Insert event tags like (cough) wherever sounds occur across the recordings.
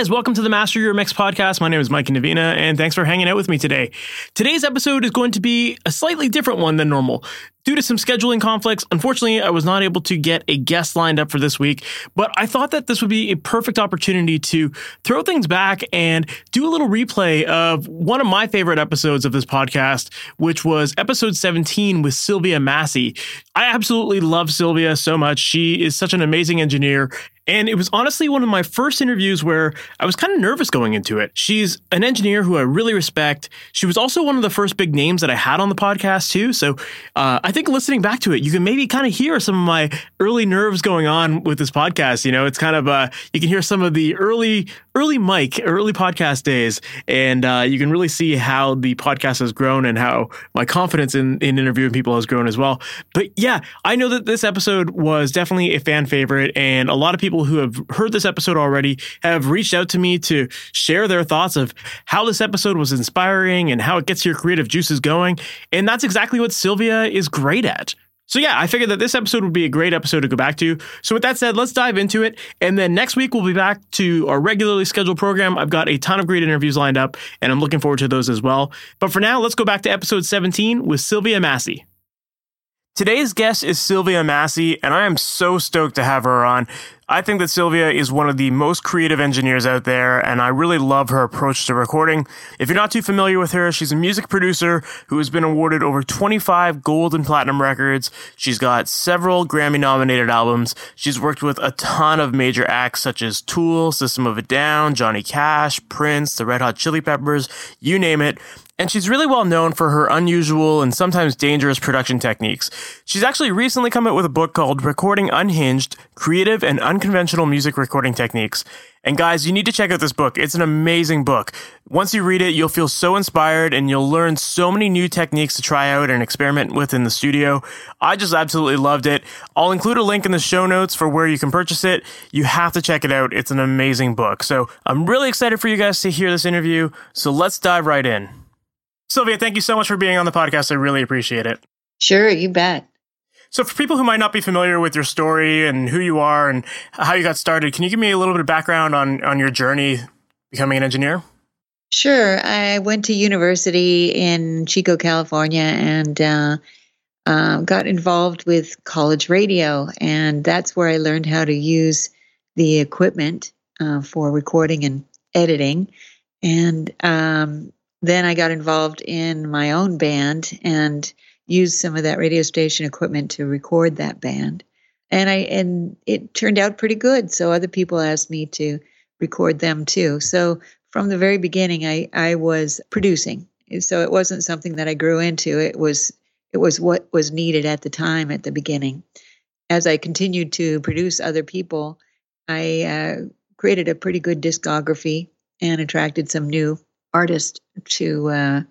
Guys, welcome to the Master Your Mix podcast. My name is Mike Indovina, and thanks for hanging out with me today. Today's episode is going to be a slightly different one than normal. Due to some scheduling conflicts, unfortunately, I was not able to get a guest lined up for this week, but I thought that this would be a perfect opportunity to throw things back and do a little replay of one of my favorite episodes of this podcast, which was episode 17 with Sylvia Massy. I absolutely love Sylvia so much. She is such an amazing engineer. And it was honestly one of my first interviews where I was kind of nervous going into it. She's an engineer who I really respect. She was also one of the first big names that I had on the podcast, too. So uh, think listening back to it, you can maybe kind of hear some of my early nerves going on with this podcast. You know, it's kind of, uh, you can hear some of the early, early Mike, early podcast days. And uh, you can really see how the podcast has grown and how my confidence in, in interviewing people has grown as well. But yeah, I know that this episode was definitely a fan favorite, and a lot of people who have heard this episode already have reached out to me to share their thoughts of how this episode was inspiring and how it gets your creative juices going. And that's exactly what Sylvia is great at. So yeah, I figured that this episode would be a great episode to go back to. So with that said, let's dive into it. And then next week we'll be back to our regularly scheduled program. I've got a ton of great interviews lined up and I'm looking forward to those as well. But for now, let's go back to episode 17 with Sylvia Massy. Today's guest is Sylvia Massy, and I am so stoked to have her on. I think that Sylvia is one of the most creative engineers out there, and I really love her approach to recording. If you're not too familiar with her, she's a music producer who has been awarded over 25 gold and platinum records. She's got several Grammy nominated albums. She's worked with a ton of major acts such as Tool, System of a Down, Johnny Cash, Prince, the Red Hot Chili Peppers, you name it and she's really well known for her unusual and sometimes dangerous production techniques. She's actually recently come out with a book called Recording Unhinged Creative and Unconventional Music Recording Techniques. And guys, you need to check out this book. It's an amazing book. Once you read it, you'll feel so inspired and you'll learn so many new techniques to try out and experiment with in the studio. I just absolutely loved it. I'll include a link in the show notes for where you can purchase it. You have to check it out. It's an amazing book. So I'm really excited for you guys to hear this interview. So let's dive right in. Sylvia, thank you so much for being on the podcast. I really appreciate it. Sure, you bet. So, for people who might not be familiar with your story and who you are and how you got started, can you give me a little bit of background on, on your journey becoming an engineer? Sure. I went to university in Chico, California, and uh, uh, got involved with college radio. And that's where I learned how to use the equipment uh, for recording and editing. And um, then I got involved in my own band and used some of that radio station equipment to record that band. And I and it turned out pretty good. So other people asked me to record them too. So from the very beginning I, I was producing. So it wasn't something that I grew into. It was it was what was needed at the time at the beginning. As I continued to produce other people, I uh, created a pretty good discography and attracted some new artist to uh,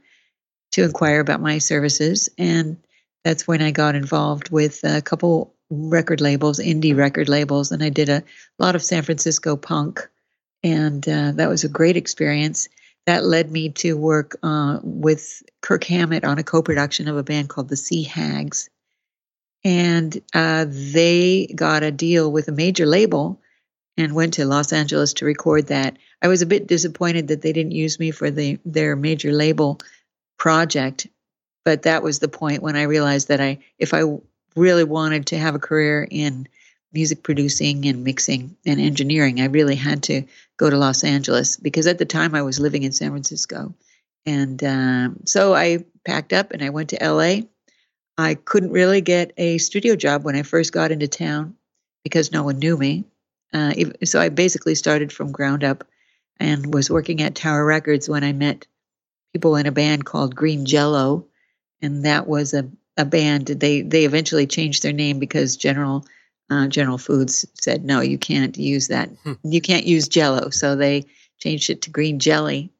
to inquire about my services, and that's when I got involved with a couple record labels, indie record labels, and I did a lot of San Francisco punk, and uh, that was a great experience. That led me to work uh, with Kirk Hammett on a co-production of a band called the Sea Hags, and uh, they got a deal with a major label and went to Los Angeles to record that. I was a bit disappointed that they didn't use me for the their major label project, but that was the point when I realized that I if I really wanted to have a career in music producing and mixing and engineering, I really had to go to Los Angeles because at the time I was living in San Francisco. And um, so I packed up and I went to LA. I couldn't really get a studio job when I first got into town because no one knew me. Uh, so I basically started from ground up and was working at Tower Records when I met people in a band called Green Jello, and that was a, a band. They they eventually changed their name because General uh, General Foods said no, you can't use that. Hmm. You can't use Jello, so they changed it to Green Jelly.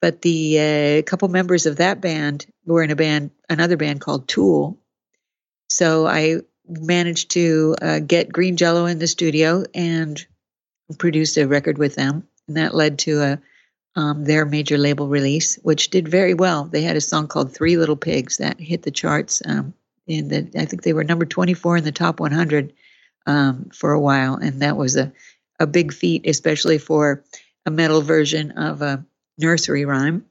But the uh, couple members of that band were in a band, another band called Tool, So I managed to uh, get Green Jello in the studio and produced a record with them, and that led to a um, their major label release, which did very well. They had a song called Three Little Pigs that hit the charts. Um, in the, I think they were number 24 in the top 100 um, for a while, and that was a, a big feat, especially for a metal version of a nursery rhyme.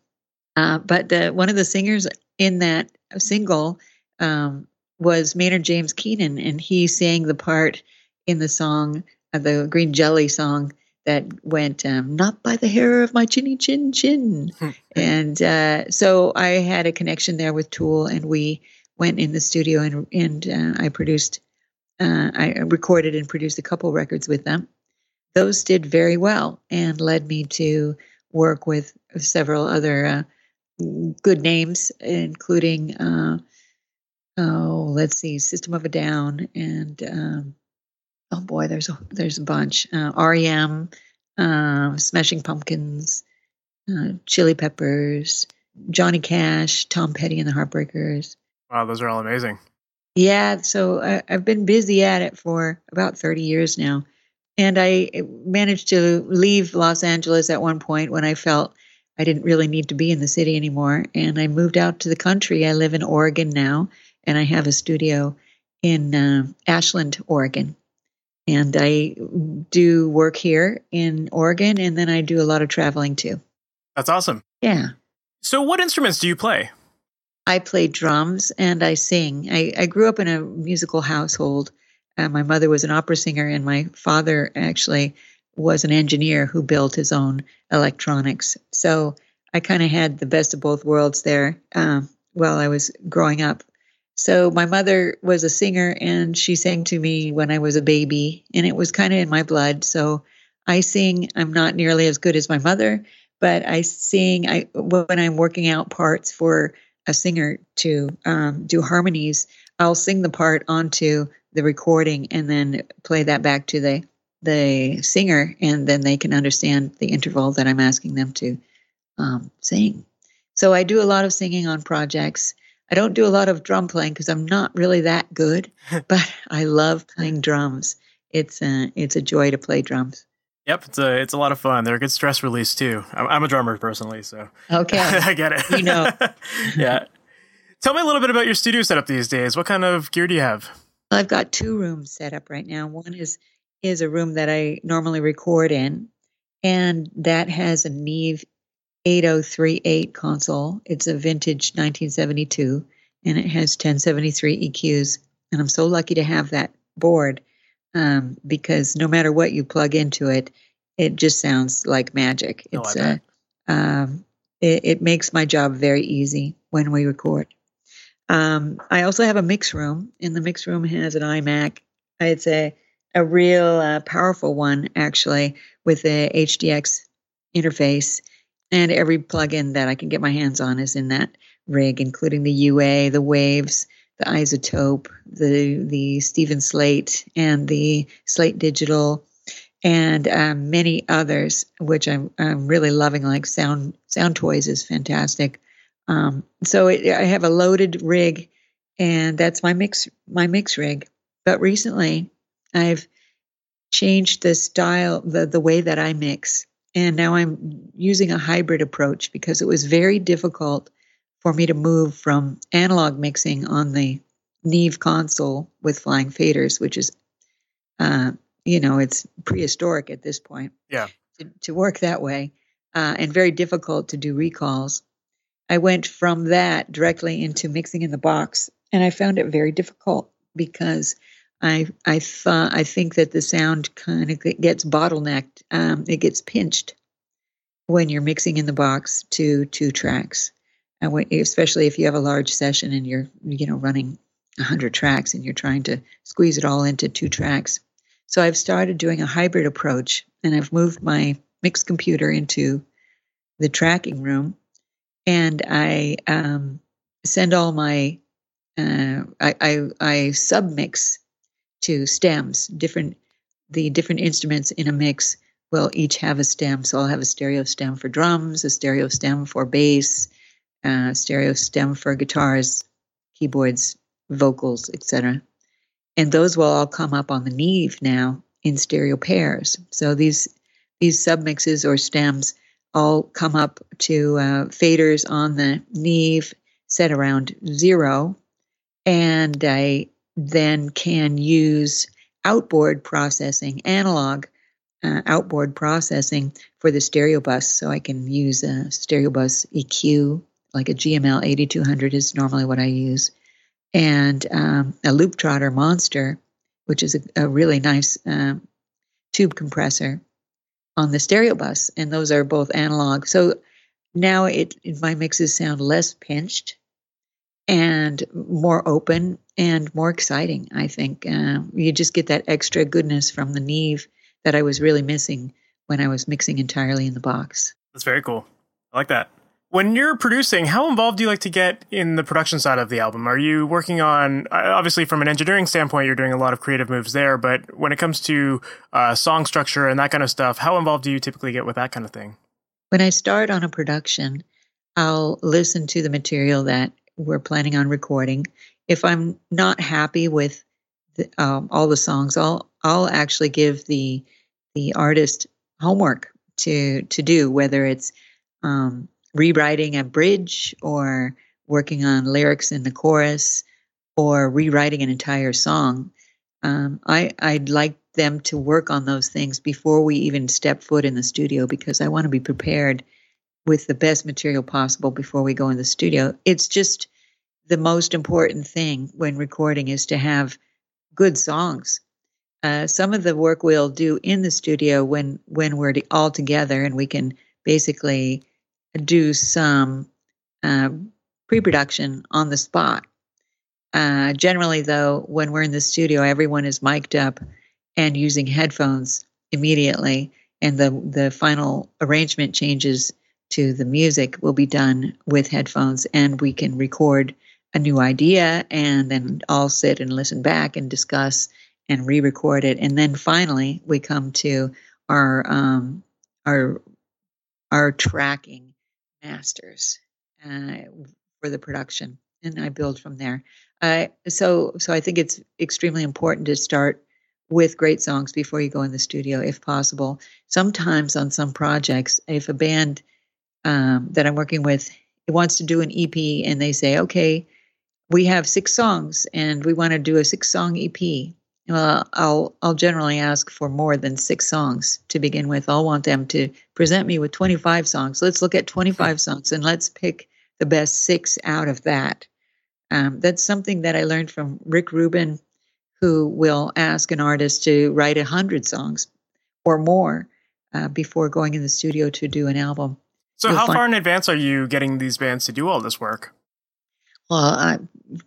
Uh, but uh, one of the singers in that single um, was Maynard James Keenan, and he sang the part in the song, uh, the Green Jelly song that went um, "Not by the hair of my chinny chin chin," (laughs) and uh, so I had a connection there with Tool, and we went in the studio and and uh, I produced, uh, I recorded and produced a couple records with them. Those did very well and led me to work with several other uh, good names, including uh, oh, let's see, System of a Down and. Um, oh boy, there's a there's a bunch. Uh, REM, uh, Smashing Pumpkins, uh, Chili Peppers, Johnny Cash, Tom Petty and the Heartbreakers. Wow, those are all amazing. Yeah, so I, I've been busy at it for about 30 years now. And I managed to leave Los Angeles at one point when I felt I didn't really need to be in the city anymore. And I moved out to the country. I live in Oregon now, and I have a studio in uh, Ashland, Oregon and I do work here in Oregon, and then I do a lot of traveling too. That's awesome. Yeah. So, what instruments do you play? I play drums and I sing. I, I grew up in a musical household. Uh, my mother was an opera singer, and my father actually was an engineer who built his own electronics. So I kind of had the best of both worlds there uh, while I was growing up. So my mother was a singer and she sang to me when I was a baby and it was kind of in my blood. So I sing. I'm not nearly as good as my mother, but I sing I when I'm working out parts for a singer to um, do harmonies, I'll sing the part onto the recording and then play that back to the the singer and then they can understand the interval that I'm asking them to um, sing. So I do a lot of singing on projects I don't do a lot of drum playing because I'm not really that good, (laughs) but I love playing drums. It's a, it's a joy to play drums. Yep, it's a it's a lot of fun. They're a good stress release too. I'm, I'm a drummer personally, so okay, (laughs) I get it. You know, (laughs) yeah. Tell me a little bit about your studio setup these days. What kind of gear do you have? I've got two rooms set up right now. One is is a room that I normally record in, and that has a Neve 8038 console. It's a vintage 1972 and it has 1073 EQs. And I'm so lucky to have that board um, because no matter what you plug into it, it just sounds like magic. Oh, it's uh, um, it, it, makes my job very easy when we record. Um, I also have a mix room, and the mix room has an iMac. It's a a real uh, powerful one actually with a HDX interface and every plugin that I can get my hands on is in that rig, including the UA, the Waves, the iZotope, the the Steven Slate, and the Slate Digital, and um, many others, which I'm I'm really loving. Like Sound Sound Toys is fantastic. Um, so it, I have a loaded rig, and that's my mix my mix rig. But recently, I've changed the style, the the way that I mix. And now I'm using a hybrid approach because it was very difficult for me to move from analog mixing on the Neve console with flying faders, which is, uh, you know, it's prehistoric at this point. Yeah. To, to work that way uh, and very difficult to do recalls. I went from that directly into mixing in the box, and I found it very difficult because I I thought I think that the sound kind of gets bottlenecked. Um, it gets pinched when you're mixing in the box to two tracks, and when, especially if you have a large session and you're you know running hundred tracks and you're trying to squeeze it all into two tracks. So I've started doing a hybrid approach, and I've moved my mix computer into the tracking room, and I um, send all my uh, I, I, I submix to stems. Different the different instruments in a mix will each have a stem. So I'll have a stereo stem for drums, a stereo stem for bass, a stereo stem for guitars, keyboards, vocals, etc. And those will all come up on the Neve now in stereo pairs. So these these submixes or stems all come up to uh, faders on the Neve set around zero, and I then can use outboard processing, analog uh, outboard processing for the stereo bus. So I can use a stereo bus EQ, like a GML 8200 is normally what I use, and um, a Looptrotter monster, which is a, a really nice uh, tube compressor on the stereo bus. And those are both analog. So now it my mixes sound less pinched and more open and more exciting. I think uh, you just get that extra goodness from the Neve that I was really missing when I was mixing entirely in the box. That's very cool. I like that. When you're producing, how involved do you like to get in the production side of the album? Are you working on, obviously, from an engineering standpoint, you're doing a lot of creative moves there, but when it comes to uh, song structure and that kind of stuff, how involved do you typically get with that kind of thing? When I start on a production, I'll listen to the material that we're planning on recording. If I'm not happy with the, um, all the songs, I'll I'll actually give the the artist homework to to do, whether it's um, rewriting a bridge or working on lyrics in the chorus or rewriting an entire song. Um, I I'd like them to work on those things before we even step foot in the studio because I want to be prepared with the best material possible before we go in the studio. It's just the most important thing when recording is to have good songs. Uh, some of the work we'll do in the studio when when we're all together and we can basically do some uh, pre-production on the spot. Uh, generally, though, when we're in the studio, everyone is mic'd up and using headphones immediately, and the the final arrangement changes to the music will be done with headphones, and we can record a new idea and then all sit and listen back and discuss and re-record it. And then finally we come to our um, our our tracking masters uh, for the production. And i build from there. Uh, so so i think it's extremely important to start with great songs before you go in the studio if possible. Sometimes on some projects if a band um, that i'm working with wants to do an ep and they say okay we have six songs and we want to do a six song EP. Well, I'll I'll generally ask for more than six songs to begin with. I'll want them to present me with 25 songs. Let's look at 25 songs and let's pick the best six out of that. Um, that's something that I learned from Rick Rubin, who will ask an artist to write a hundred songs or more uh, before going in the studio to do an album. So, You'll how find- far in advance are you getting these bands to do all this work? Well, I,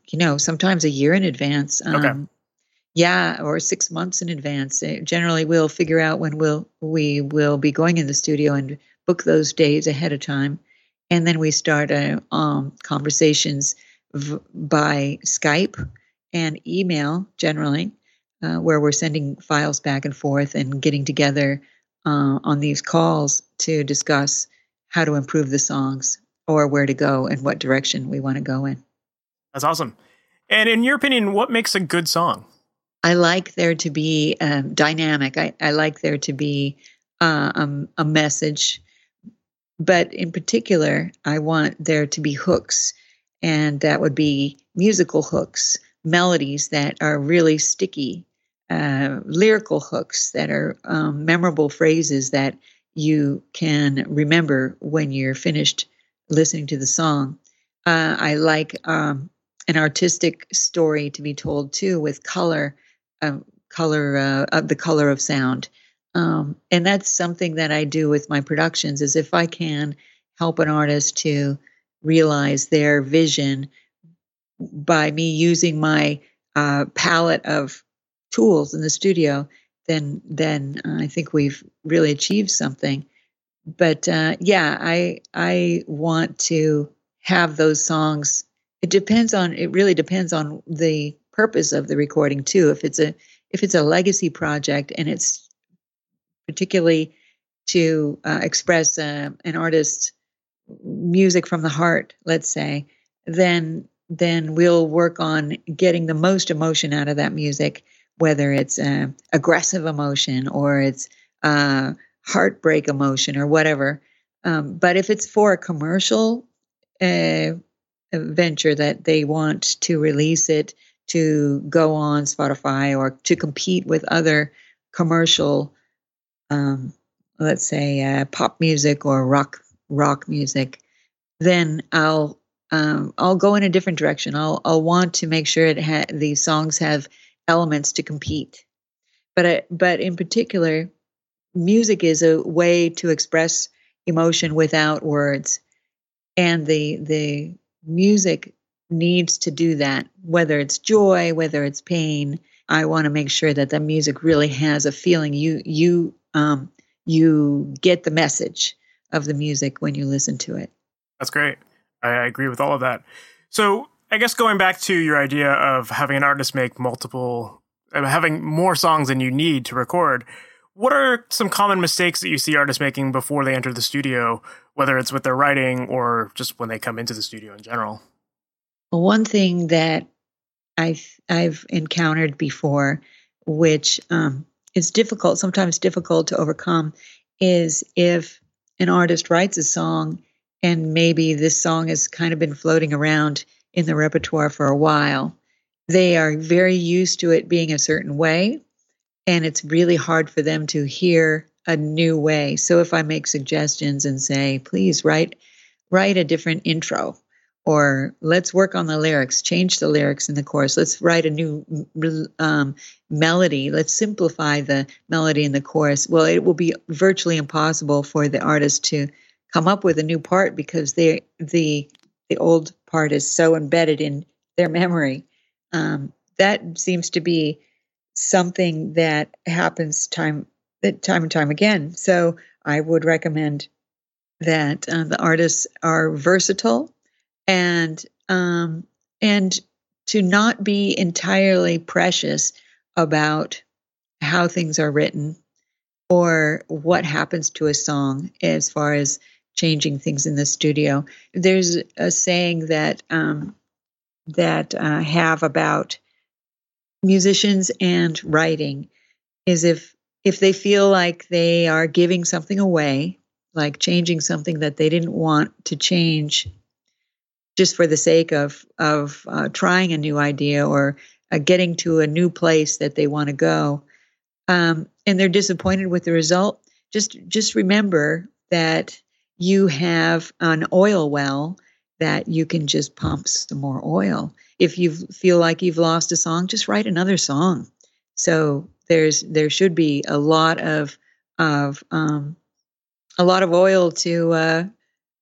you know, sometimes a year in advance. Um, okay. Yeah, or six months in advance. Uh, generally, we'll figure out when we'll we will be going in the studio and book those days ahead of time, and then we start uh, um, conversations v- by Skype and email generally, uh, where we're sending files back and forth and getting together uh, on these calls to discuss how to improve the songs or where to go and what direction we want to go in. That's awesome. And in your opinion, what makes a good song? I like there to be um, dynamic. I, I, like there to be uh, um, a message, but in particular, I want there to be hooks, and that would be musical hooks, melodies that are really sticky, uh, lyrical hooks that are um, memorable phrases that you can remember when you're finished listening to the song. Uh, I like um, an artistic story to be told too with color um, color uh, of the color of sound. Um, and that's something that i do with my productions is if i can help an artist to realize their vision by me using my uh, palette of tools in the studio then then i think we've really achieved something. But uh, yeah i i want to have those songs it depends on it really depends on the purpose of the recording too if it's a if it's a legacy project and it's particularly to uh, express uh, an artist's music from the heart let's say then then we'll work on getting the most emotion out of that music, whether it's uh, aggressive emotion or it's uh, heartbreak emotion or whatever. Um, but if it's for a commercial uh, venture that they want to release it to go on Spotify or to compete with other commercial, um, let's say uh, pop music or rock rock music, then I'll um, I'll go in a different direction. I'll I'll want to make sure it ha- the songs have elements to compete. But I, but in particular, music is a way to express emotion without words, and the the music needs to do that. Whether it's joy, whether it's pain, I want to make sure that the music really has a feeling. You you um, you get the message of the music when you listen to it. That's great. I agree with all of that. So I guess going back to your idea of having an artist make multiple, uh, having more songs than you need to record, what are some common mistakes that you see artists making before they enter the studio, whether it's with their writing or just when they come into the studio in general? Well, one thing that I've I've encountered before, which um, is difficult, sometimes difficult to overcome, is if an artist writes a song and maybe this song has kind of been floating around in the repertoire for a while. They are very used to it being a certain way, and it's really hard for them to hear a new way. So if I make suggestions and say, please write write a different intro or let's work on the lyrics, change the lyrics in the chorus. Let's write a new um, melody. Let's simplify the melody in the chorus. Well, it will be virtually impossible for the artist to come up with a new part because they the the old part is so embedded in their memory. Um, that seems to be something that happens time time and time again. So I would recommend that uh, the artists are versatile and um, and to not be entirely precious about how things are written or what happens to a song as far as changing things in the studio. There's a saying that um, that uh, have about musicians and writing is if if they feel like they are giving something away, like changing something that they didn't want to change, just for the sake of of uh, trying a new idea or uh, getting to a new place that they want to go, um, and they're disappointed with the result, just just remember that you have an oil well that you can just pump some more oil. If you feel like you've lost a song, just write another song. So there's there should be a lot of of um, a lot of oil to uh,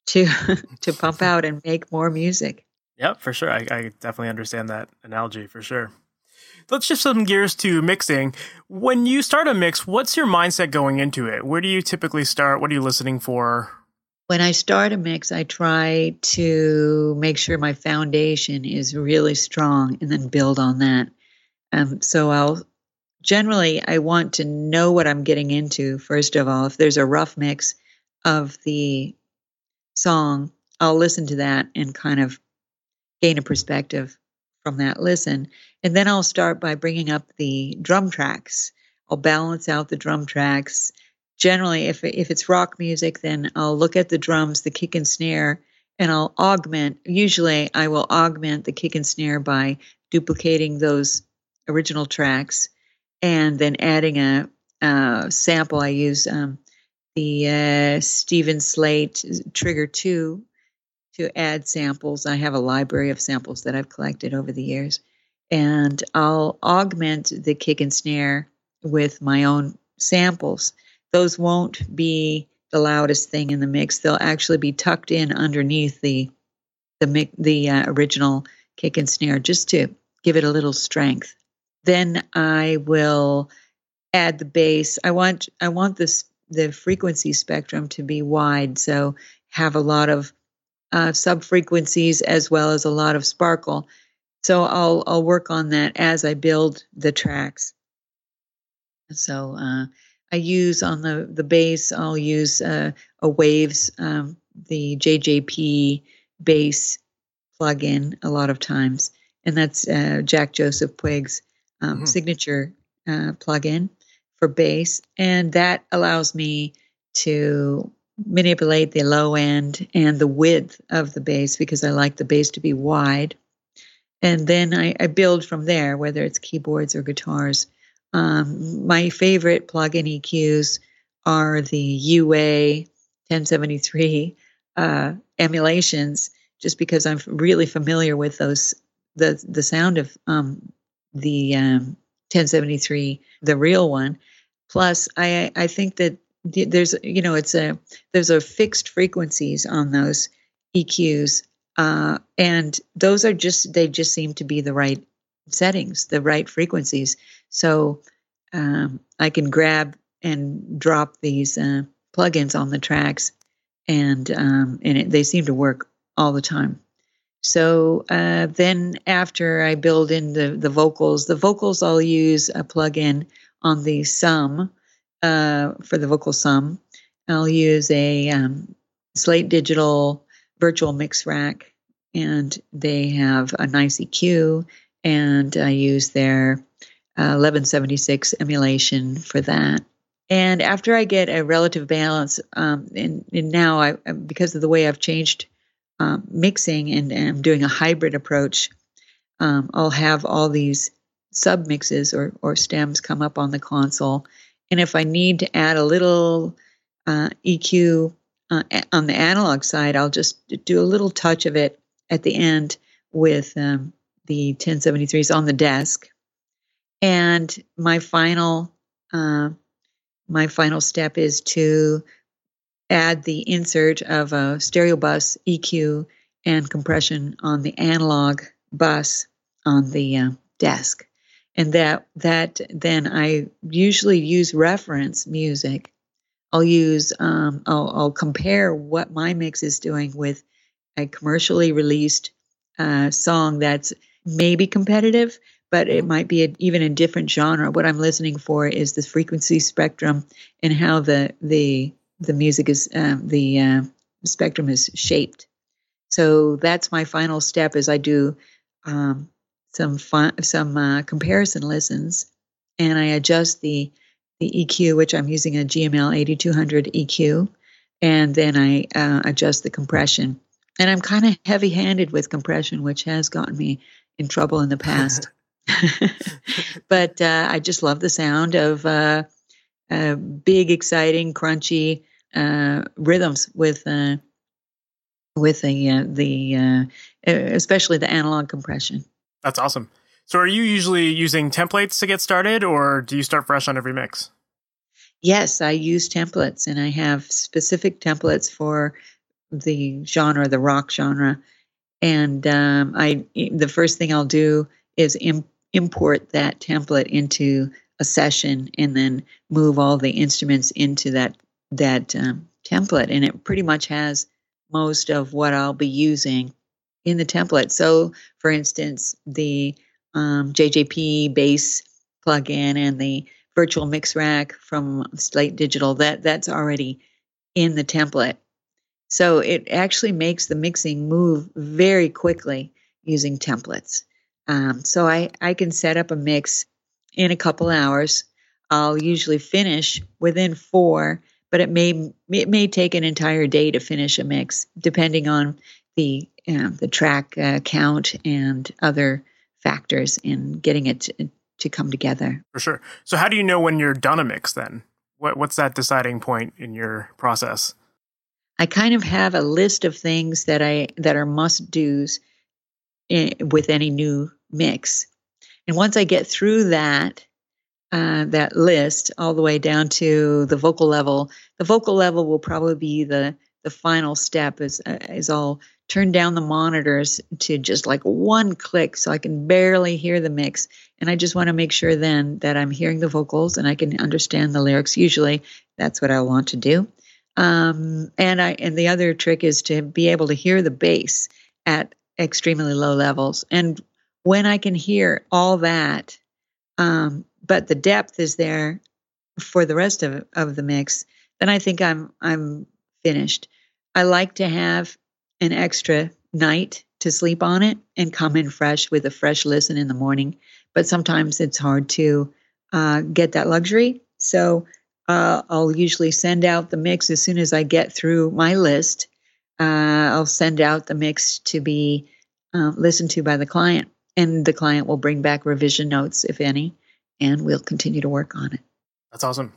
to (laughs) to pump (laughs) out and make more music. Yep, for sure. I, I definitely understand that analogy for sure. Let's shift some gears to mixing. When you start a mix, what's your mindset going into it? Where do you typically start? What are you listening for? When I start a mix, I try to make sure my foundation is really strong and then build on that. Um, so I'll generally I want to know what I'm getting into first of all. If there's a rough mix of the song, I'll listen to that and kind of gain a perspective from that listen. And then I'll start by bringing up the drum tracks. I'll balance out the drum tracks generally if if it's rock music then I'll look at the drums, the kick and snare and I'll augment usually I will augment the kick and snare by duplicating those original tracks and then adding a, a sample I use um, the uh, Steven Slate Trigger 2 to add samples. I have a library of samples that I've collected over the years. And I'll augment the kick and snare with my own samples those won't be the loudest thing in the mix. They'll actually be tucked in underneath the the the uh, original kick and snare just to give it a little strength. Then I will add the bass. I want I want this the frequency spectrum to be wide, so have a lot of uh, sub frequencies as well as a lot of sparkle. So I'll I'll work on that as I build the tracks. So uh, I use on the the bass. I'll use uh, a Waves, um, the JJP bass plug in a lot of times, and that's uh, Jack Joseph Puig's um, mm-hmm. signature uh, plug-in for bass, and that allows me to manipulate the low end and the width of the bass because I like the bass to be wide. And then I, I build from there, whether it's keyboards or guitars. Um, my favorite plug-in EQs are the UA 1073 uh, emulations, just because I'm really familiar with those the the sound of um, the um, 1073, the real one. Plus, I I think that there's you know it's a there's a fixed frequencies on those EQs, uh, and those are just they just seem to be the right settings, the right frequencies. So um, I can grab and drop these uh, plugins on the tracks, and um, and it, they seem to work all the time. So uh, then after I build in the, the vocals, the vocals I'll use a plugin on the sum uh, for the vocal sum. I'll use a um, Slate Digital virtual mix rack, and they have a nice EQ, and I use their uh, 1176 emulation for that. And after I get a relative balance, um, and, and, now I, because of the way I've changed um, mixing and, and, I'm doing a hybrid approach, um, I'll have all these sub mixes or, or stems come up on the console. And if I need to add a little uh, EQ uh, on the analog side, I'll just do a little touch of it at the end with um, the 1073s on the desk. And my final uh, my final step is to add the insert of a stereo bus EQ and compression on the analog bus on the uh, desk. And that that then i usually use reference music. I'll use um, I'll, I'll, compare what my mix is doing with a commercially released uh, song that's maybe competitive but it might be a, even a different genre. What I'm listening for is the frequency spectrum and how the the the music is um, the uh, spectrum is shaped. So that's my final step. Is I do um, some some uh, comparison listens, and I adjust the the EQ, which I'm using a GML 8200 EQ, and then I uh, adjust the compression. And I'm kind of heavy handed with compression, which has gotten me in trouble in the past. (laughs) (laughs) but uh, I just love the sound of uh, uh, big, exciting, crunchy uh, rhythms with uh, with the uh, the especially the analog compression. That's awesome. So, are you usually using templates to get started, or do you start fresh on every mix? Yes, I use templates, and I have specific templates for the genre, the rock genre. And um, I, the first thing I'll do is imp- import that template into a session and then move all the instruments into that that um, template and it pretty much has most of what I'll be using in the template. So, for instance, the um, JJP bass plugin and the virtual mix rack from Slate Digital that that's already in the template. So it actually makes the mixing move very quickly using templates. Um, so I, I can set up a mix in a couple hours. I'll usually finish within four, but it may it may take an entire day to finish a mix, depending on the uh, the track uh, count and other factors in getting it to, to, come together. For sure. So how do you know when you're done a mix then? What what's that deciding point in your process? I kind of have a list of things that I that are must dos with any new mix. And once I get through that, uh, that list all the way down to the vocal level, the vocal level will probably be the the final step. Is uh, is I'll turn down the monitors to just like one click, so I can barely hear the mix, and I just want to make sure then that I'm hearing the vocals and I can understand the lyrics. Usually, that's what I want to do. Um, and I and the other trick is to be able to hear the bass at extremely low levels. And when I can hear all that, um, but the depth is there for the rest of, of the mix, then I think I'm I'm finished. I like to have an extra night to sleep on it and come in fresh with a fresh listen in the morning. But sometimes it's hard to uh, get that luxury. So uh, I'll usually send out the mix as soon as I get through my list. Uh, I'll send out the mix to be uh, listened to by the client, and the client will bring back revision notes, if any, and we'll continue to work on it. That's awesome.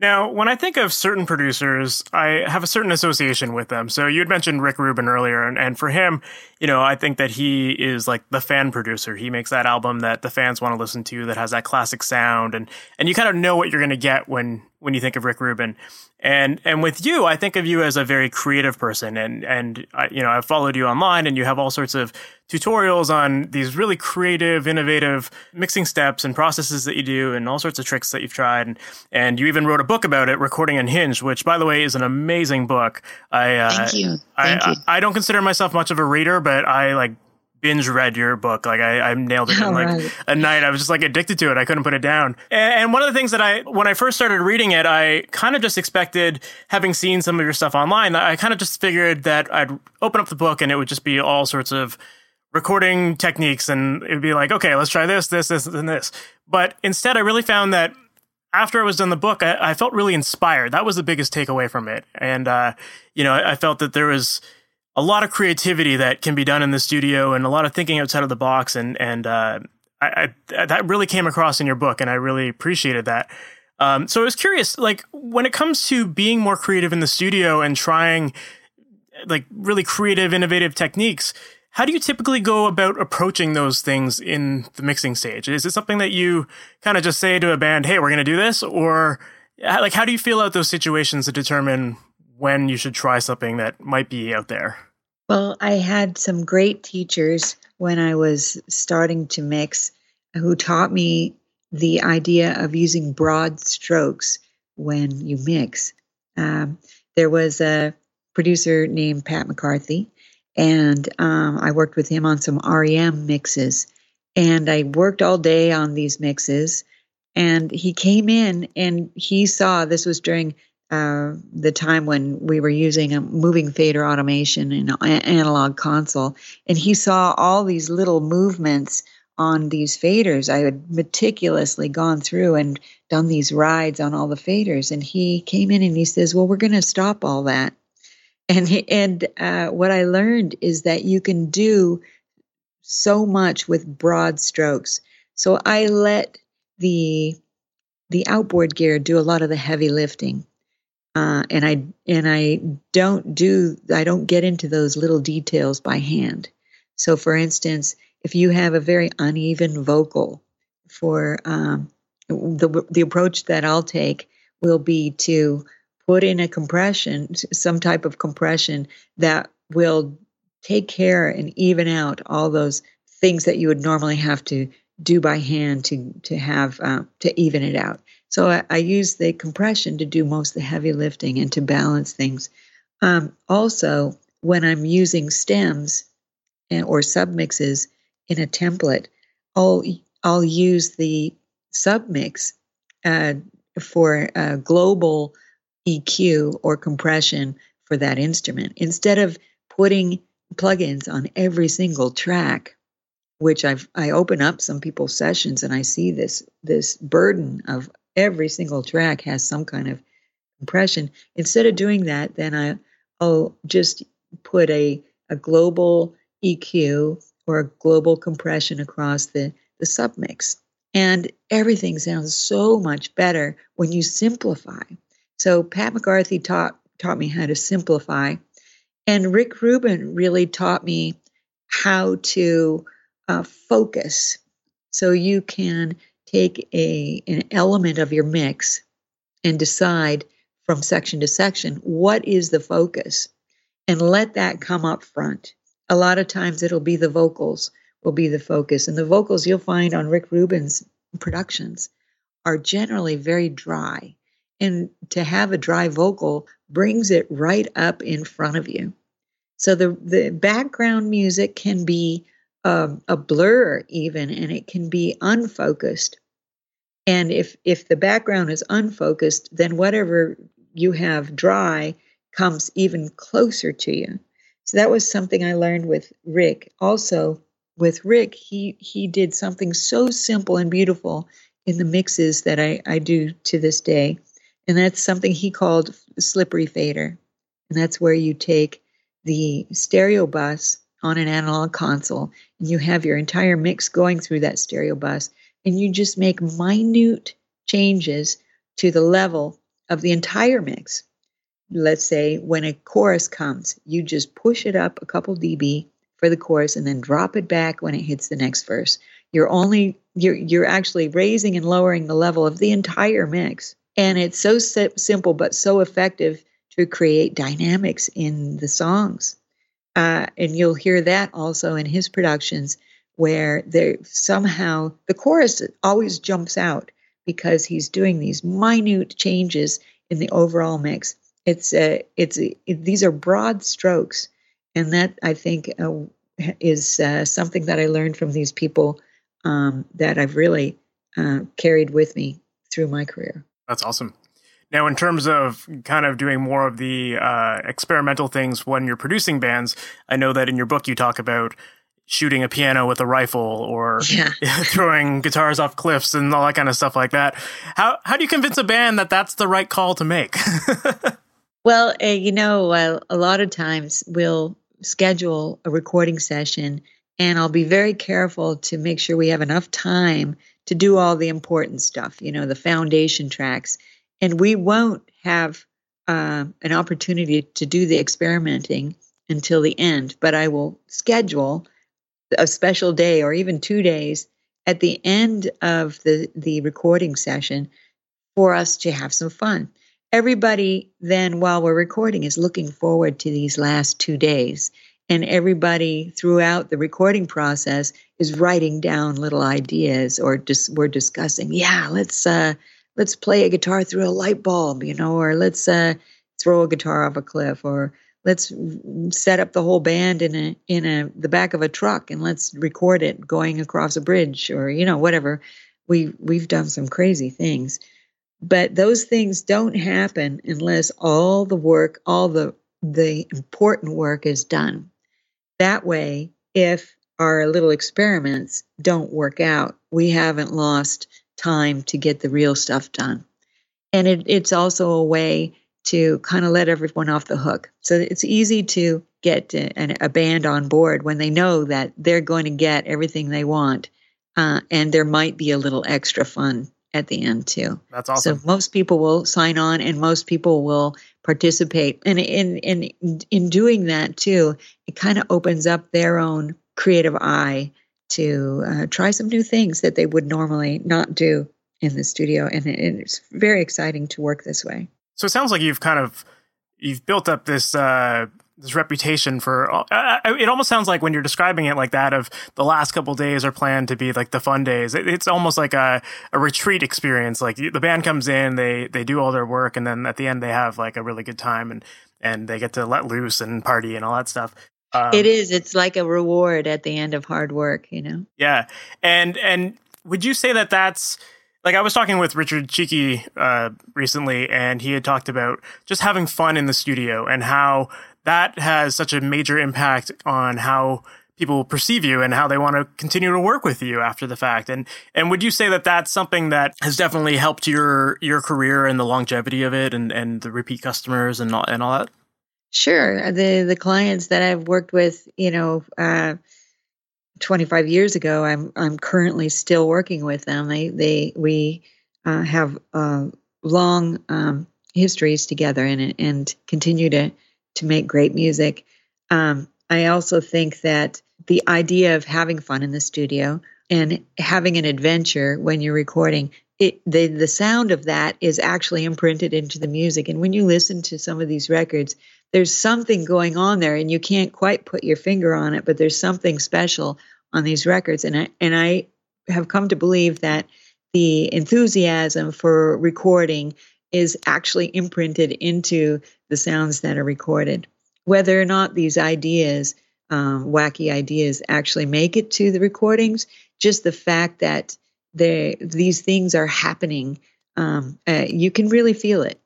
Now, when I think of certain producers, I have a certain association with them. So you had mentioned Rick Rubin earlier, and, and for him, you know, I think that he is like the fan producer. He makes that album that the fans want to listen to, that has that classic sound, and and you kind of know what you're going to get when when you think of Rick Rubin. And and with you, I think of you as a very creative person, and and I, you know I've followed you online, and you have all sorts of tutorials on these really creative, innovative mixing steps and processes that you do, and all sorts of tricks that you've tried. And, and you even wrote a book about it, Recording Unhinged, which, by the way, is an amazing book. I uh, thank you. Thank I, you. I, I don't consider myself much of a reader, but I like binge read your book. Like I, I nailed it in (laughs) like right. a night. I was just like addicted to it. I couldn't put it down. And, and, one of the things that I, when I first started reading it, I kind of just expected, having seen some of your stuff online, I kind of just figured that I'd open up the book and it would just be all sorts of recording techniques and it'd be like, okay, let's try this, this, this, and this. But instead, I really found that after I was done the book, I, I felt really inspired. That was the biggest takeaway from it. And, uh, you know, I, I felt that there was, a lot of creativity that can be done in the studio and a lot of thinking outside of the box and and uh, I, I, that really came across in your book and I really appreciated that. Um, so I was curious, like when it comes to being more creative in the studio and trying like really creative, innovative techniques, how do you typically go about approaching those things in the mixing stage? Is it something that you kind of just say to a band, "Hey, we're going to do this," or like how do you feel out those situations to determine when you should try something that might be out there? Well, I had some great teachers when I was starting to mix who taught me the idea of using broad strokes when you mix. Um, there was a producer named Pat McCarthy, and um, I worked with him on some REM mixes. And I worked all day on these mixes. And he came in and he saw this was during uh, the time when we were using a moving fader automation and analog console, and he saw all these little movements on these faders. I had meticulously gone through and done these rides on all the faders, and he came in and he says, "Well, we're going to stop all that." And he, and uh, what I learned is that you can do so much with broad strokes. So I let the the outboard gear do a lot of the heavy lifting uh, and I and I don't do I don't get into those little details by hand. So, for instance, if you have a very uneven vocal, for um, the the approach that I'll take will be to put in a compression, some type of compression that will take care and even out all those things that you would normally have to do by hand to to have uh, to even it out. So I, I, use the compression to do most of the heavy lifting and to balance things. Um, also, when I'm using stems and, or submixes in a template, I'll I'll use the submix uh, for a global EQ or compression for that instrument instead of putting plugins on every single track which I've I open up some people's sessions and I see this this burden of every single track has some kind of compression. Instead of doing that, then I I'll just put a a global EQ or a global compression across the the submix. And everything sounds so much better when you simplify. So Pat McCarthy taught taught me how to simplify, and Rick Rubin really taught me how to uh, focus so you can take a an element of your mix and decide from section to section what is the focus and let that come up front. A lot of times it'll be the vocals will be the focus and the vocals you'll find on rick rubin's productions are generally very dry and to have a dry vocal brings it right up in front of you. So the the background music can be um, a blur even and it can be unfocused and if if the background is unfocused then whatever you have dry comes even closer to you So that was something I learned with Rick. Also, with Rick, he he did something so simple and beautiful in the mixes that I, I do to this day. And that's something he called slippery fader. And that's where you take the stereo bus on an analog console and you have your entire mix going through that stereo bus and you just make minute changes to the level of the entire mix. Let's say when a chorus comes, you just push it up a couple dB for the chorus and then drop it back when it hits the next verse. You're only you're you're actually raising and lowering the level of the entire mix. And it's so si- simple but so effective to create dynamics in the songs. Uh, and you'll hear that also in his productions where there somehow the chorus always jumps out because he's doing these minute changes in the overall mix. It's a, it's a, it, these are broad strokes, and that I think uh, is uh, something that I learned from these people um, that I've really uh, carried with me through my career. That's awesome. Now, in terms of kind of doing more of the uh, experimental things when you're producing bands, I know that in your book you talk about shooting a piano with a rifle or yeah. (laughs) throwing guitars off cliffs and all that kind of stuff like that. How how do you convince a band that that's the right call to make? (laughs) well, uh, you know, uh, a lot of times we'll schedule a recording session and I'll be very careful to make sure we have enough time to do all the important stuff, you know, the foundation tracks and we won't have uh, an opportunity to do the experimenting until the end. But I will schedule a special day or even two days at the end of the the recording session for us to have some fun. Everybody then, while we're recording, is looking forward to these last two days. And everybody throughout the recording process is writing down little ideas or just we're discussing, yeah, let's uh, let's play a guitar through a light bulb, you know, or let's uh, throw a guitar off a cliff, or let's set up the whole band in a in a the back of a truck and let's record it going across a bridge, or you know, whatever. We we've done some crazy things, but those things don't happen unless all the work, all the the important work is done. That way, if our little experiments don't work out, we haven't lost time to get the real stuff done. And it, it's also a way to kind of let everyone off the hook. So it's easy to get a, a band on board when they know that they're going to get everything they want. Uh, and there might be a little extra fun at the end too. That's awesome. So most people will sign on and most people will participate. And in in in doing that too, it kind of opens up their own creative eye to uh, try some new things that they would normally not do in the studio, and it's very exciting to work this way. So it sounds like you've kind of you've built up this uh, this reputation for. Uh, it almost sounds like when you're describing it like that of the last couple days are planned to be like the fun days. It, it's almost like a, a retreat experience. Like the band comes in, they they do all their work, and then at the end they have like a really good time and and they get to let loose and party and all that stuff. Um, it is. It's like a reward at the end of hard work, you know. Yeah, and and would you say that that's like I was talking with Richard Chycki uh, recently, and he had talked about just having fun in the studio and how that has such a major impact on how people perceive you and how they want to continue to work with you after the fact. And and would you say that that's something that has definitely helped your your career and the longevity of it and and the repeat customers and all, and all that? Sure. The the clients that I've worked with, you know, uh, 25 years ago, I'm I'm currently still working with them. They they we uh, have uh, long um, histories together and and continue to to make great music. Um, I also think that the idea of having fun in the studio and having an adventure when you're recording it, the the sound of that is actually imprinted into the music and when you listen to some of these records there's something going on there and you can't quite put your finger on it, but there's something special on these records. And I, and I have come to believe that the enthusiasm for recording is actually imprinted into the sounds that are recorded. Whether or not these ideas, um, wacky ideas, actually make it to the recordings, just the fact that they, these things are happening, um, uh, you can really feel it.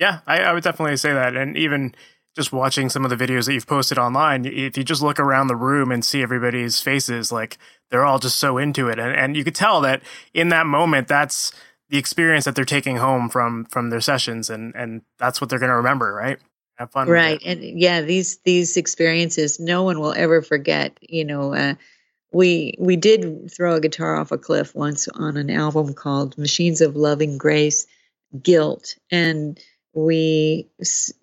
Yeah, I, I, would definitely say that. And even just watching some of the videos that you've posted online, if you just look around the room and see everybody's faces, like they're all just so into it. And, and you could tell that in that moment, that's the experience that they're taking home from, from their sessions. And, and that's what they're going to remember, right? Have fun. Right. And yeah, these, these experiences, no one will ever forget, you know, uh, we we did throw a guitar off a cliff once on an album called Machines of Loving Grace Gilt and we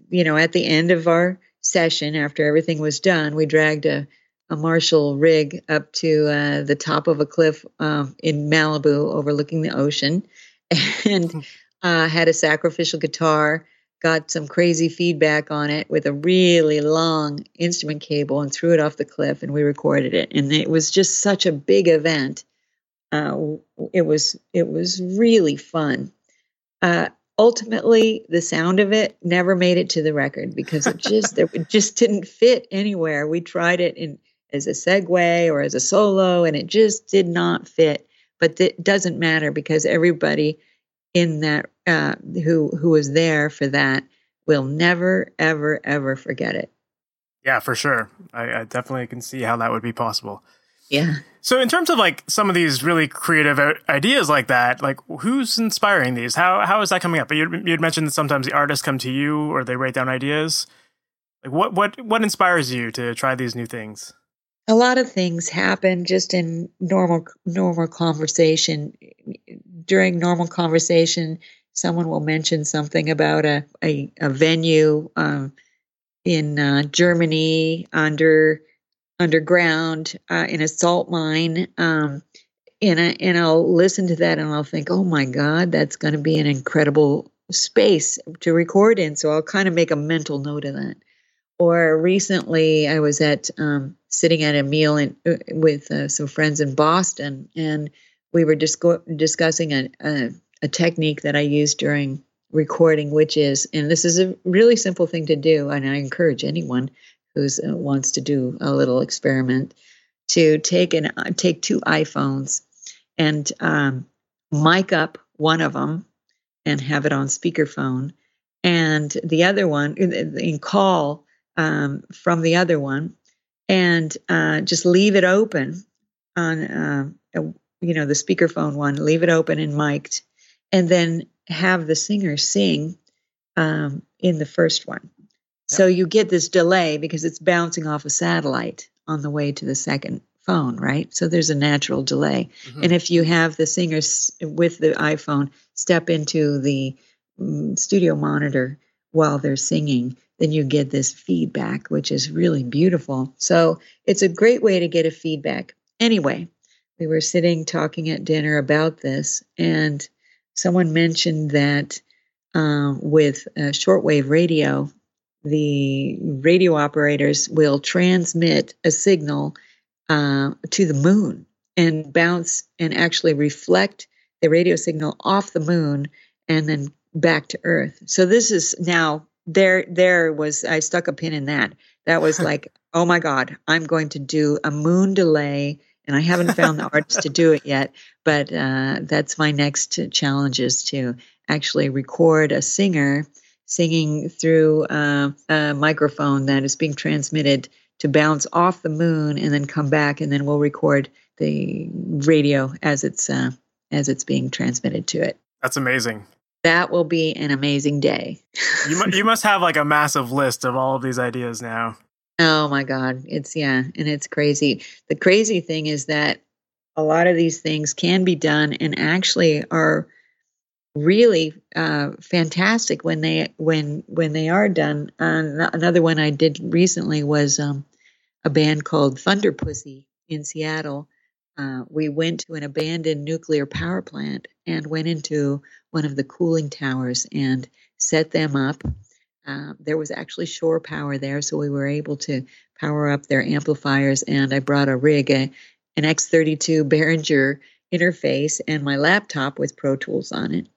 you know at the end of our session after everything was done we dragged a, a marshall rig up to uh, the top of a cliff uh, in malibu overlooking the ocean. (laughs) And hmm. uh, had a sacrificial guitar got some crazy feedback on it with a really long instrument cable and threw it off the cliff and we recorded it. And it was just such a big event. Uh, it was it was really fun. Uh, ultimately the sound of it never made it to the record because it just it just didn't fit anywhere we tried it in as a segue or as a solo and it just did not fit but it doesn't matter because everybody in that uh, who who was there for that will never ever ever forget it. Yeah, for sure. I, I definitely can see how that would be possible. Yeah. So, in terms of like some of these really creative ideas like that, like who's inspiring these? How how is that coming up? You you'd mentioned that sometimes the artists come to you or they write down ideas. Like what what what inspires you to try these new things? a lot of things happen just in normal normal conversation during normal conversation someone will mention something about a, a, a venue um, in uh, germany under underground uh, in a salt mine um, and, I, and i'll listen to that and i'll think oh my god that's going to be an incredible space to record in. So i'll kind of make a mental note of that. Or recently, I was at um, sitting at a meal in, uh, with uh, some friends in Boston, and we were disco- discussing a, a, a technique that I use during recording, which is, and this is a really simple thing to do, and I encourage anyone who uh, wants to do a little experiment to take an uh, take two iPhones and um, mic up one of them and have it on speakerphone, and the other one in call um, from the other one and uh, just leave it open on uh, you know the speakerphone one leave it open and mic'd and then have the singer sing um, in the first one yep. so you get this delay because it's bouncing off a satellite on the way to the second phone right so there's a natural delay mm-hmm. and if you have the singer with the iphone step into the um, studio monitor while they're singing then you get this feedback, which is really beautiful. So it's a great way to get a feedback. Anyway, we were sitting talking at dinner about this, and someone mentioned that um, with uh, shortwave radio, the radio operators will transmit a signal uh, to the moon and bounce and actually reflect the radio signal off the moon and then back to Earth. So this is now there there was I stuck a pin in that. That was (laughs) like, oh my God, I'm going to do a moon delay. And I haven't found the artist to do it yet, but uh, that's my next challenge is to actually record a singer singing through uh, a microphone that is being transmitted to bounce off the moon and then come back, and then we'll record the radio as it's uh, as it's being transmitted to it. That's amazing that will be an amazing day. you, mu- you must have like a massive list of all of these ideas now. Oh my God. It's, yeah, and it's crazy. The crazy thing is that a lot of these things can be done and actually are really uh, fantastic when they when when they are done. Uh, another one I did recently was um, a band called Thunderpussy in Seattle, uh, we went to an abandoned nuclear power plant and went into one of the cooling towers and set them up. Uh, there was actually shore power there, so we were able to power up their amplifiers. And I brought a rig, a, an X32 Behringer interface, and my laptop with Pro Tools on it.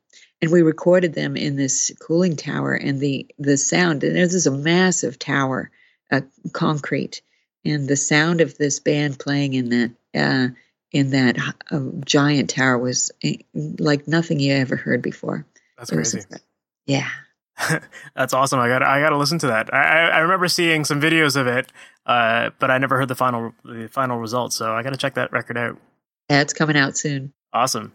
And we recorded them in this cooling tower, and the the sound. And this is a massive tower, uh, concrete, and the sound of this band playing in that uh, in that uh, giant tower was eh, like nothing you ever heard before. That's crazy. yeah. (laughs) That's awesome. I got I got to listen to that. I, I remember seeing some videos of it, uh, but I never heard the final the final result So I got to check that record out. Yeah, it's coming out soon. Awesome.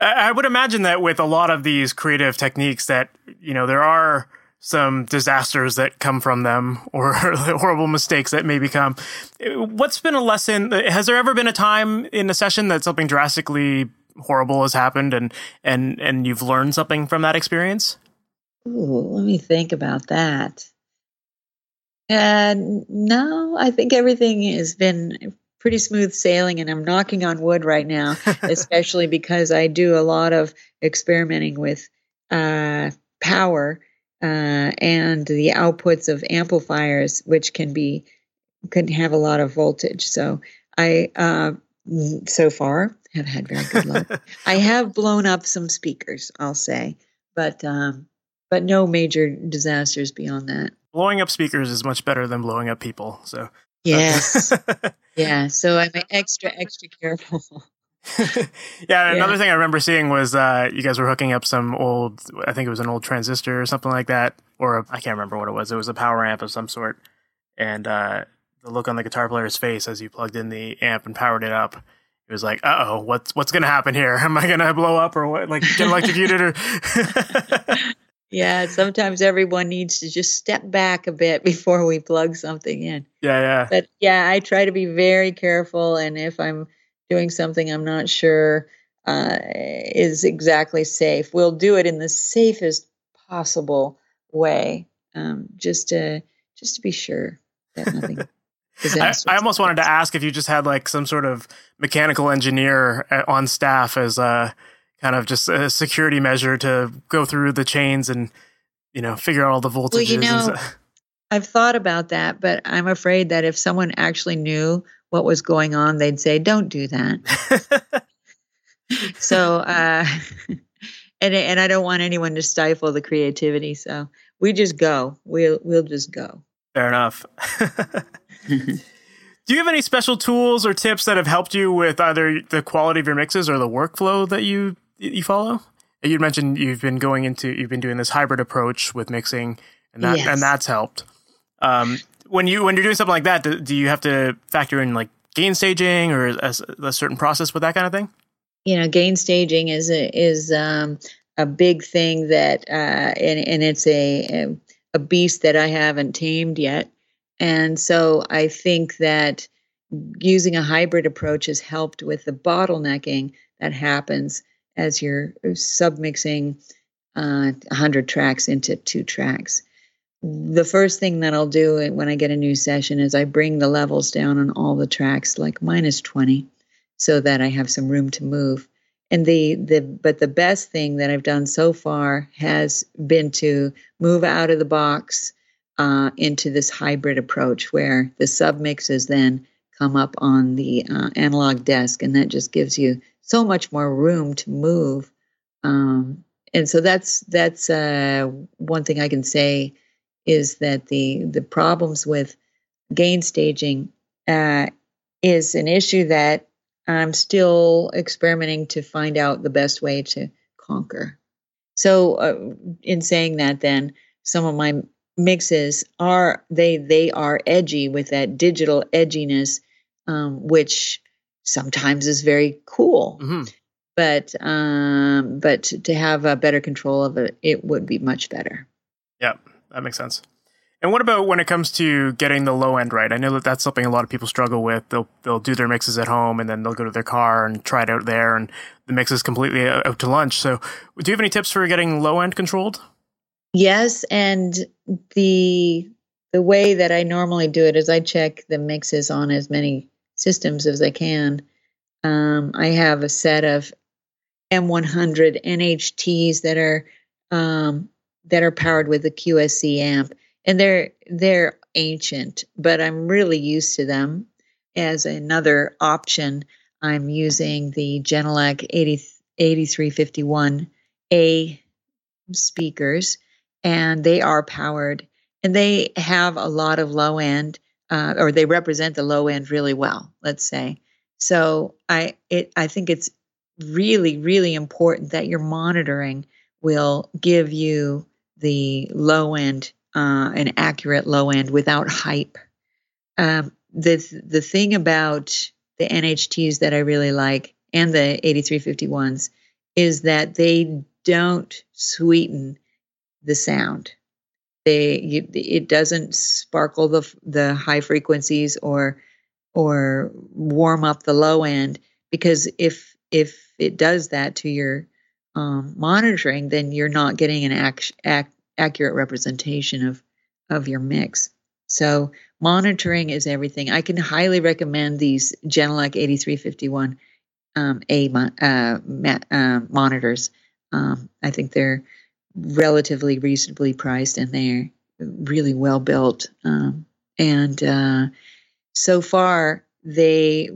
I, would imagine that with a lot of these creative techniques, that you know there are some disasters that come from them (laughs) or (laughs) horrible mistakes that may become. What's been a lesson? Has there ever been a time in a session that something drastically horrible has happened and and and you've learned something from that experience? Ooh, let me think about that. Uh, no, I think everything has been pretty smooth sailing, and I'm knocking on wood right now, (laughs) especially because I do a lot of experimenting with uh, power uh, and the outputs of amplifiers, which can be can have a lot of voltage. So I uh, so far have had very good luck. (laughs) I have blown up some speakers, I'll say, but um, but no major disasters beyond that. Blowing up speakers is much better than blowing up people. So yes, (laughs) yeah. So I'm extra (laughs) extra careful. (laughs) yeah, another yeah. thing I remember seeing was uh, you guys were hooking up some old, I think it was an old transistor or something like that, or I can't remember what it was. It was a power amp of some sort, and uh, the look on the guitar player's face as you plugged in the amp and powered it up, it was like, "Uh oh, what's what's gonna happen here? (laughs) Am I gonna blow up or what? Like get electrocuted or?" Yeah, sometimes everyone needs to just step back a bit (laughs) before we plug something in. Yeah, yeah. But yeah, I try to be very careful, and if I'm doing something I'm not sure uh, is exactly safe. We'll do it in the safest possible way, um, just to just to be sure that nothing. (laughs) I, I, almost wanted to ask if you just had like some sort of mechanical engineer uh, on staff as a kind of just a security measure to go through the chains and you know figure out all the voltages. Well, you know, (laughs) I've thought about that, but I'm afraid that if someone actually knew what was going on, they'd say, "Don't do that." (laughs) so, uh, (laughs) and and I don't want anyone to stifle the creativity. So we just go. We'll we'll just go. Fair enough. Do you have any special tools or tips that have helped you with either the quality of your mixes or the workflow that you you follow? You mentioned you've been going into you've been doing this hybrid approach with mixing, and that yes. and that's helped. Um, when you when you're doing something like that, do, do you have to factor in like gain staging or a, a, certain process with that kind of thing? You know, gain staging is a, is um, a big thing that, uh, and and it's a a beast that I haven't tamed yet, and so I think that using a hybrid approach has helped with the bottlenecking that happens as you're submixing uh, 100 tracks into two tracks the first thing that I'll do when I get a new session is I bring the levels down on all the tracks, like minus 20, so that I have some room to move. And the, the but the best thing that I've done so far has been to move out of the box uh, into this hybrid approach where the submixes then come up on the uh, analog desk, and that just gives you so much more room to move. Um, and so that's that's uh, one thing I can say is that the the problems with gain staging uh, is an issue that I'm still experimenting to find out the best way to conquer. So, uh, in saying that, then some of my mixes are they they are edgy with that digital edginess, um, which sometimes is very cool. Mm-hmm. But um, but to have a better control of it, it would be much better. Yep that makes sense. And what about when it comes to getting the low end right? I know that that's something a lot of people struggle with. They'll they'll do their mixes at home and then they'll go to their car and try it out there, and the mix is completely out to lunch. So, do you have any tips for getting low end controlled? Yes, and the the way that I normally do it is I check the mixes on as many systems as I can. Um, I have a set of M100 NHTs that are um, that are powered with the QSC amp, and they're they're ancient, but I'm really used to them. As another option, I'm using the Genelec 80, 8351A speakers, and they are powered, and they have a lot of low end, uh, or they represent the low end really well. Let's say. So I it I think it's really really important that your monitoring will give you the low end, uh, an accurate low end without hype. Um, the the thing about the NHTs that I really like and the 8351s is that they don't sweeten the sound. They you, it doesn't sparkle the the high frequencies or or warm up the low end because if if it does that to your um, monitoring, then you're not getting an ac- ac- accurate representation of of your mix. So monitoring is everything. I can highly recommend these Genelec 8351 um, A uh, ma- uh, monitors. Um, I think they're relatively reasonably priced and they're really well built. Um, and uh, so far, they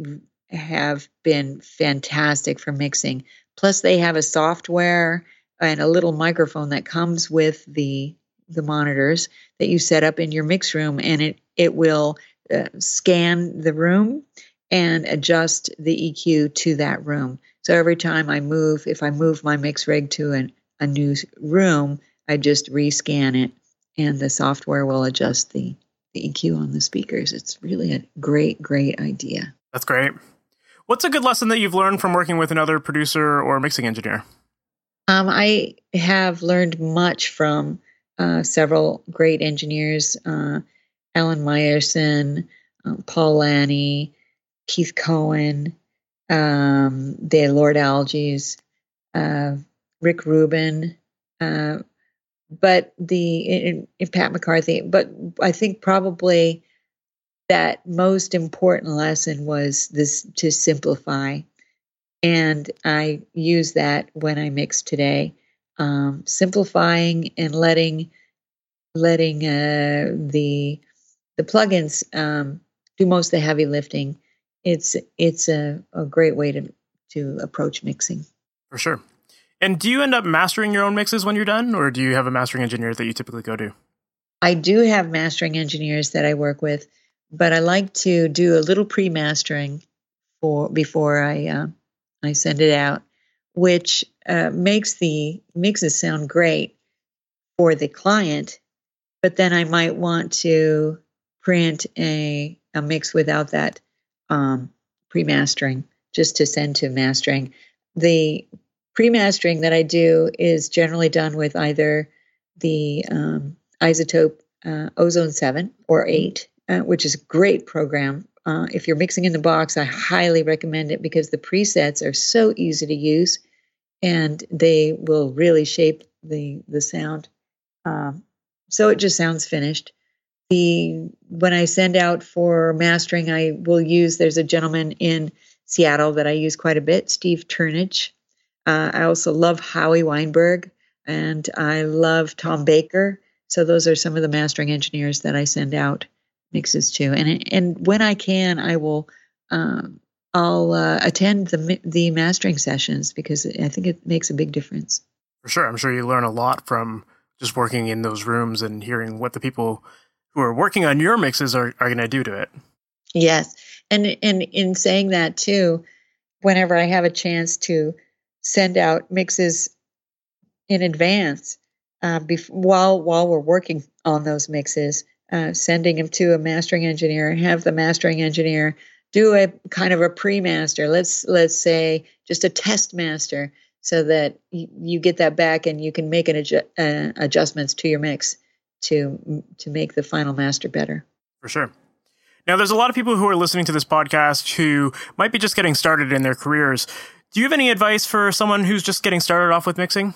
have been fantastic for mixing. Plus, they have a software and a little microphone that comes with the the monitors that you set up in your mix room, and it it will uh, scan the room and adjust the EQ to that room. So every time I move, if I move my mix rig to an, a new room, I just rescan it, and the software will adjust the the EQ on the speakers. It's really a great, great idea. That's great. What's a good lesson that you've learned from working with another producer or mixing engineer? Um, I have learned much from uh, several great engineers uh, Alan Meyerson, um, Paul Lani, Keith Cohen, um, the Lord-Alges, uh, Rick Rubin, uh, but the Pat McCarthy. But I think probably that most important lesson was this to simplify. And I use that when I mix today, um, simplifying and letting letting uh, the the plugins um, do most of the heavy lifting. It's it's a, a great way to to approach mixing. For sure. And do you end up mastering your own mixes when you're done, or do you have a mastering engineer that you typically go to? I do have mastering engineers that I work with but I like to do a little pre-mastering for before I uh, I send it out, which uh, makes the mixes sound great for the client. But then I might want to print a a mix without that um, pre-mastering, just to send to mastering. The pre-mastering that I do is generally done with either the um, iZotope uh, Ozone 7 or 8 uh, which is a great program. Uh, if you're mixing in the box, I highly recommend it because the presets are so easy to use, and they will really shape the the sound. Um, so it just sounds finished. The when I send out for mastering, I will use. There's a gentleman in Seattle that I use quite a bit, Steve Turnidge. Uh, I also love Howie Weinberg, and I love Tom Baker. So those are some of the mastering engineers that I send out mixes to. And and when I can, I will um, I'll uh, attend the the mastering sessions because I think it makes a big difference. For sure, I'm sure you learn a lot from just working in those rooms and hearing what the people who are working on your mixes are, are going to do to it. Yes, and and in saying that too, whenever I have a chance to send out mixes in advance, uh, bef- while while we're working on those mixes, uh, sending them to a mastering engineer have the mastering engineer do a kind of a pre-master. Let's let's say just a test master so that you, you get that back and you can make an adju- uh, adjustments to your mix to to make the final master better. For sure. Now there's a lot of people who are listening to this podcast who might be just getting started in their careers do you have any advice for someone who's just getting started off with mixing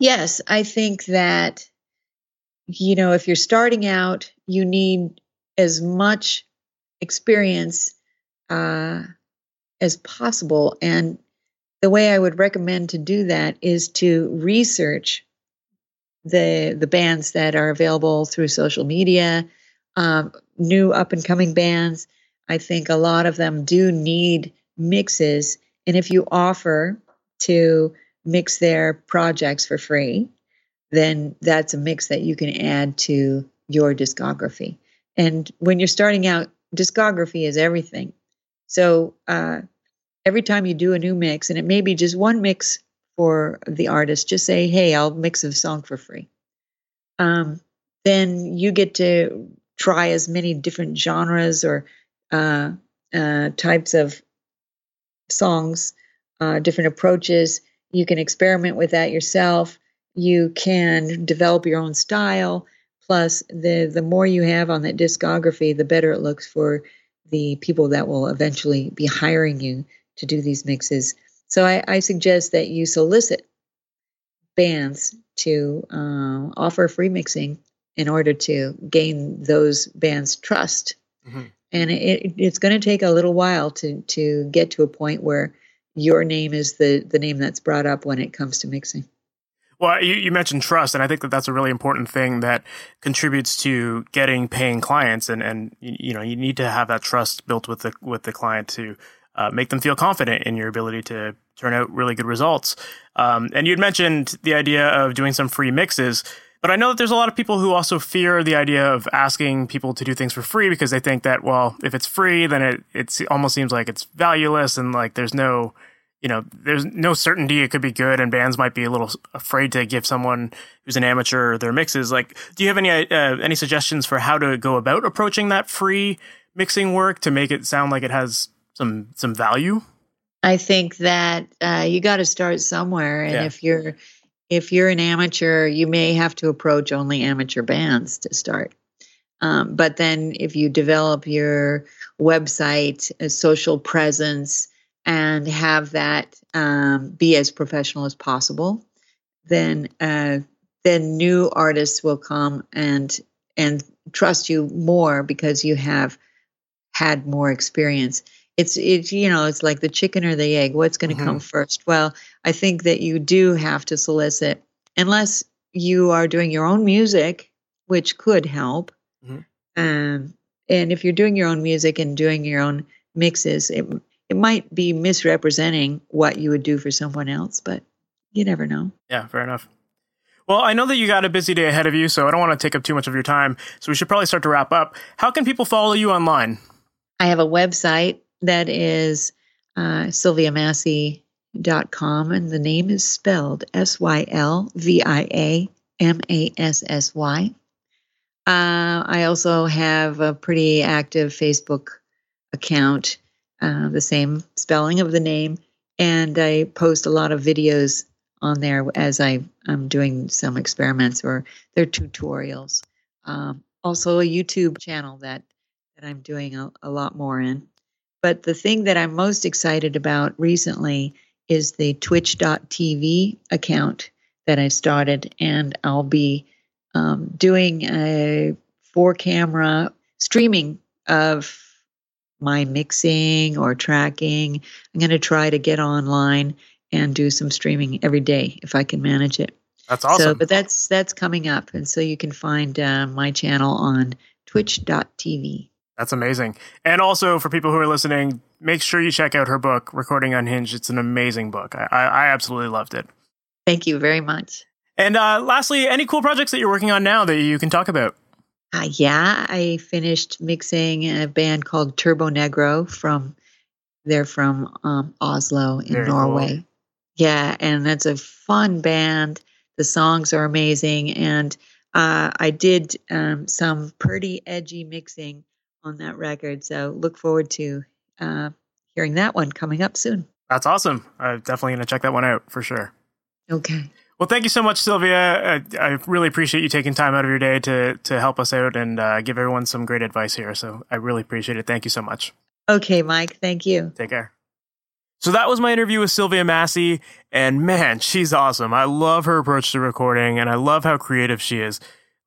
yes i think that you know, if you're starting out, you need as much experience uh, as possible. And the way I would recommend to do that is to research the the bands that are available through social media, um, new up and coming bands. I think a lot of them do need mixes, and if you offer to mix their projects for free, then that's a mix that you can add to your discography. And when you're starting out, discography is everything. So uh, every time you do a new mix, and it may be just one mix for the artist, just say, hey, I'll mix a song for free. um, then you get to try as many different genres or uh, uh, types of songs, uh, different approaches. You can experiment with that yourself. You can develop your own style. Plus, the the more you have on that discography, the better it looks for the people that will eventually be hiring you to do these mixes. So I, I suggest that you solicit bands to uh, offer free mixing in order to gain those bands' trust. Mm-hmm. And it, it's going to take a little while to to get to a point where your name is the the name that's brought up when it comes to mixing. Well, you, you mentioned trust, and I think that that's a really important thing that contributes to getting paying clients. And, and you know, you need to have that trust built with the with the client to uh, make them feel confident in your ability to turn out really good results. Um, and you'd mentioned the idea of doing some free mixes. But I know that there's a lot of people who also fear the idea of asking people to do things for free because they think that, well, if it's free, then it it almost seems like it's valueless and like there's no you know, there's no certainty it could be good, and bands might be a little afraid to give someone who's an amateur their mixes. Like, do you have any uh, any suggestions for how to go about approaching that free mixing work to make it sound like it has some some value? I think that uh, you got to start somewhere, and yeah. if you're if you're an amateur, you may have to approach only amateur bands to start. Um, but then, if you develop your website, a social presence, and have that um, be as professional as possible, then uh, then new artists will come and and trust you more because you have had more experience. It's it's you know it's like the chicken or the egg. What's going to mm-hmm. come first? Well, I think that you do have to solicit unless you are doing your own music, which could help. Mm-hmm. Um, and if you're doing your own music and doing your own mixes, it it might be misrepresenting what you would do for someone else, but you never know. Yeah, fair enough. Well, I know that you got a busy day ahead of you, so I don't want to take up too much of your time. So we should probably start to wrap up. How can people follow you online? I have a website that is uh, sylviamassy.com, and the name is spelled S Y L V I A M A S S Y. Uh, I also have a pretty active Facebook account uh, the same spelling of the name. And I post a lot of videos on there as I, am doing some experiments or they're tutorials. Um, also, a YouTube channel that, that I'm doing a, a lot more in. But the thing that I'm most excited about recently is the twitch.tv account that I started, and I'll be um, doing a four camera streaming of my mixing or tracking. I'm going to try to get online and do some streaming every day if I can manage it. That's awesome. So, but that's that's coming up, and so you can find uh, my channel on Twitch.tv. That's amazing. And also for people who are listening, make sure you check out her book, Recording Unhinged. It's an amazing book. I, I, I absolutely loved it. Thank you very much. And uh, lastly, any cool projects that you're working on now that you can talk about? Uh, yeah, I finished mixing a band called Turbonegro from they're from um, Oslo in Very Norway. Cool. Yeah, and that's a fun band. The songs are amazing, and uh, I did um, some pretty edgy mixing on that record. So look forward to uh, hearing that one coming up soon. That's awesome. I'm definitely going to check that one out for sure. Okay. Well, thank you so much, Sylvia. I, I, really appreciate you taking time out of your day to to help us out and uh, give everyone some great advice here. So I really appreciate it. Thank you so much. Okay, Mike. Thank you. Take care. So that was my interview with Sylvia Massy, and man, she's awesome. I love her approach to recording, and I love how creative she is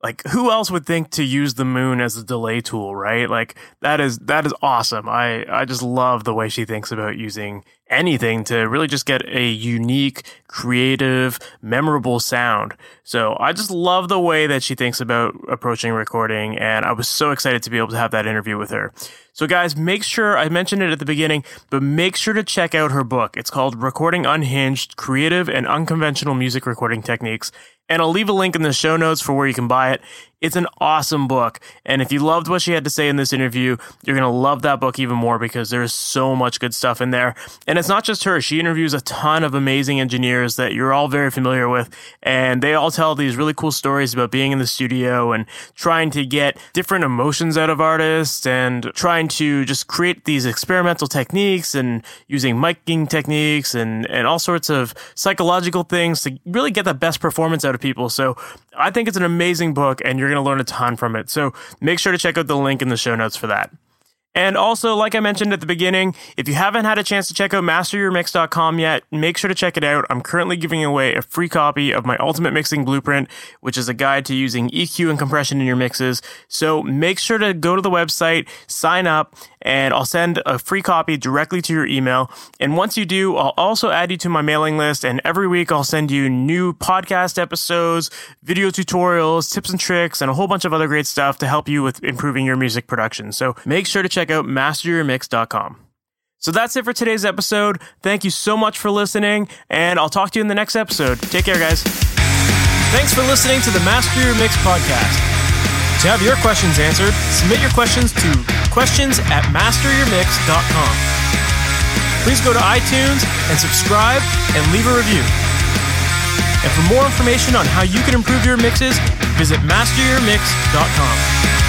like who else would think to use the moon as a delay tool right? Like that is that is awesome. I i just love the way she thinks about using anything to really just get a unique creative memorable sound. So i just love the way that she thinks about approaching recording and i was so excited to be able to have that interview with her. So guys make sure i mentioned it at the beginning but make sure to check out her book. It's called recording unhinged creative and unconventional music recording techniques and I'll leave a link in the show notes for where you can buy it. It's an awesome book. And if you loved what she had to say in this interview, you're going to love that book even more because there's so much good stuff in there. And it's not just her. She interviews a ton of amazing engineers that you're all very familiar with. And they all tell these really cool stories about being in the studio and trying to get different emotions out of artists and trying to just create these experimental techniques and using miking techniques and, and all sorts of psychological things to really get the best performance out of people. So I think it's an amazing book and you're going to learn a ton from it. So make sure to check out the link in the show notes for that. And also, like I mentioned at the beginning, if you haven't had a chance to check out masteryourmix.com yet, make sure to check it out. I'm currently giving away a free copy of my ultimate mixing blueprint, which is a guide to using EQ and compression in your mixes. So make sure to go to the website, sign up, and I'll send a free copy directly to your email. And once you do, I'll also add you to my mailing list. And every week I'll send you new podcast episodes, video tutorials, tips and tricks, and a whole bunch of other great stuff to help you with improving your music production. So make sure to check out masteryourmix.com. So that's it for today's episode. Thank you so much for listening, and I'll talk to you in the next episode. Take care, guys. Thanks for listening to the Master Your Mix podcast. To have your questions answered, submit your questions to questions at masteryourmix.com. Please go to iTunes and subscribe and leave a review. And for more information on how you can improve your mixes, visit masteryourmix.com.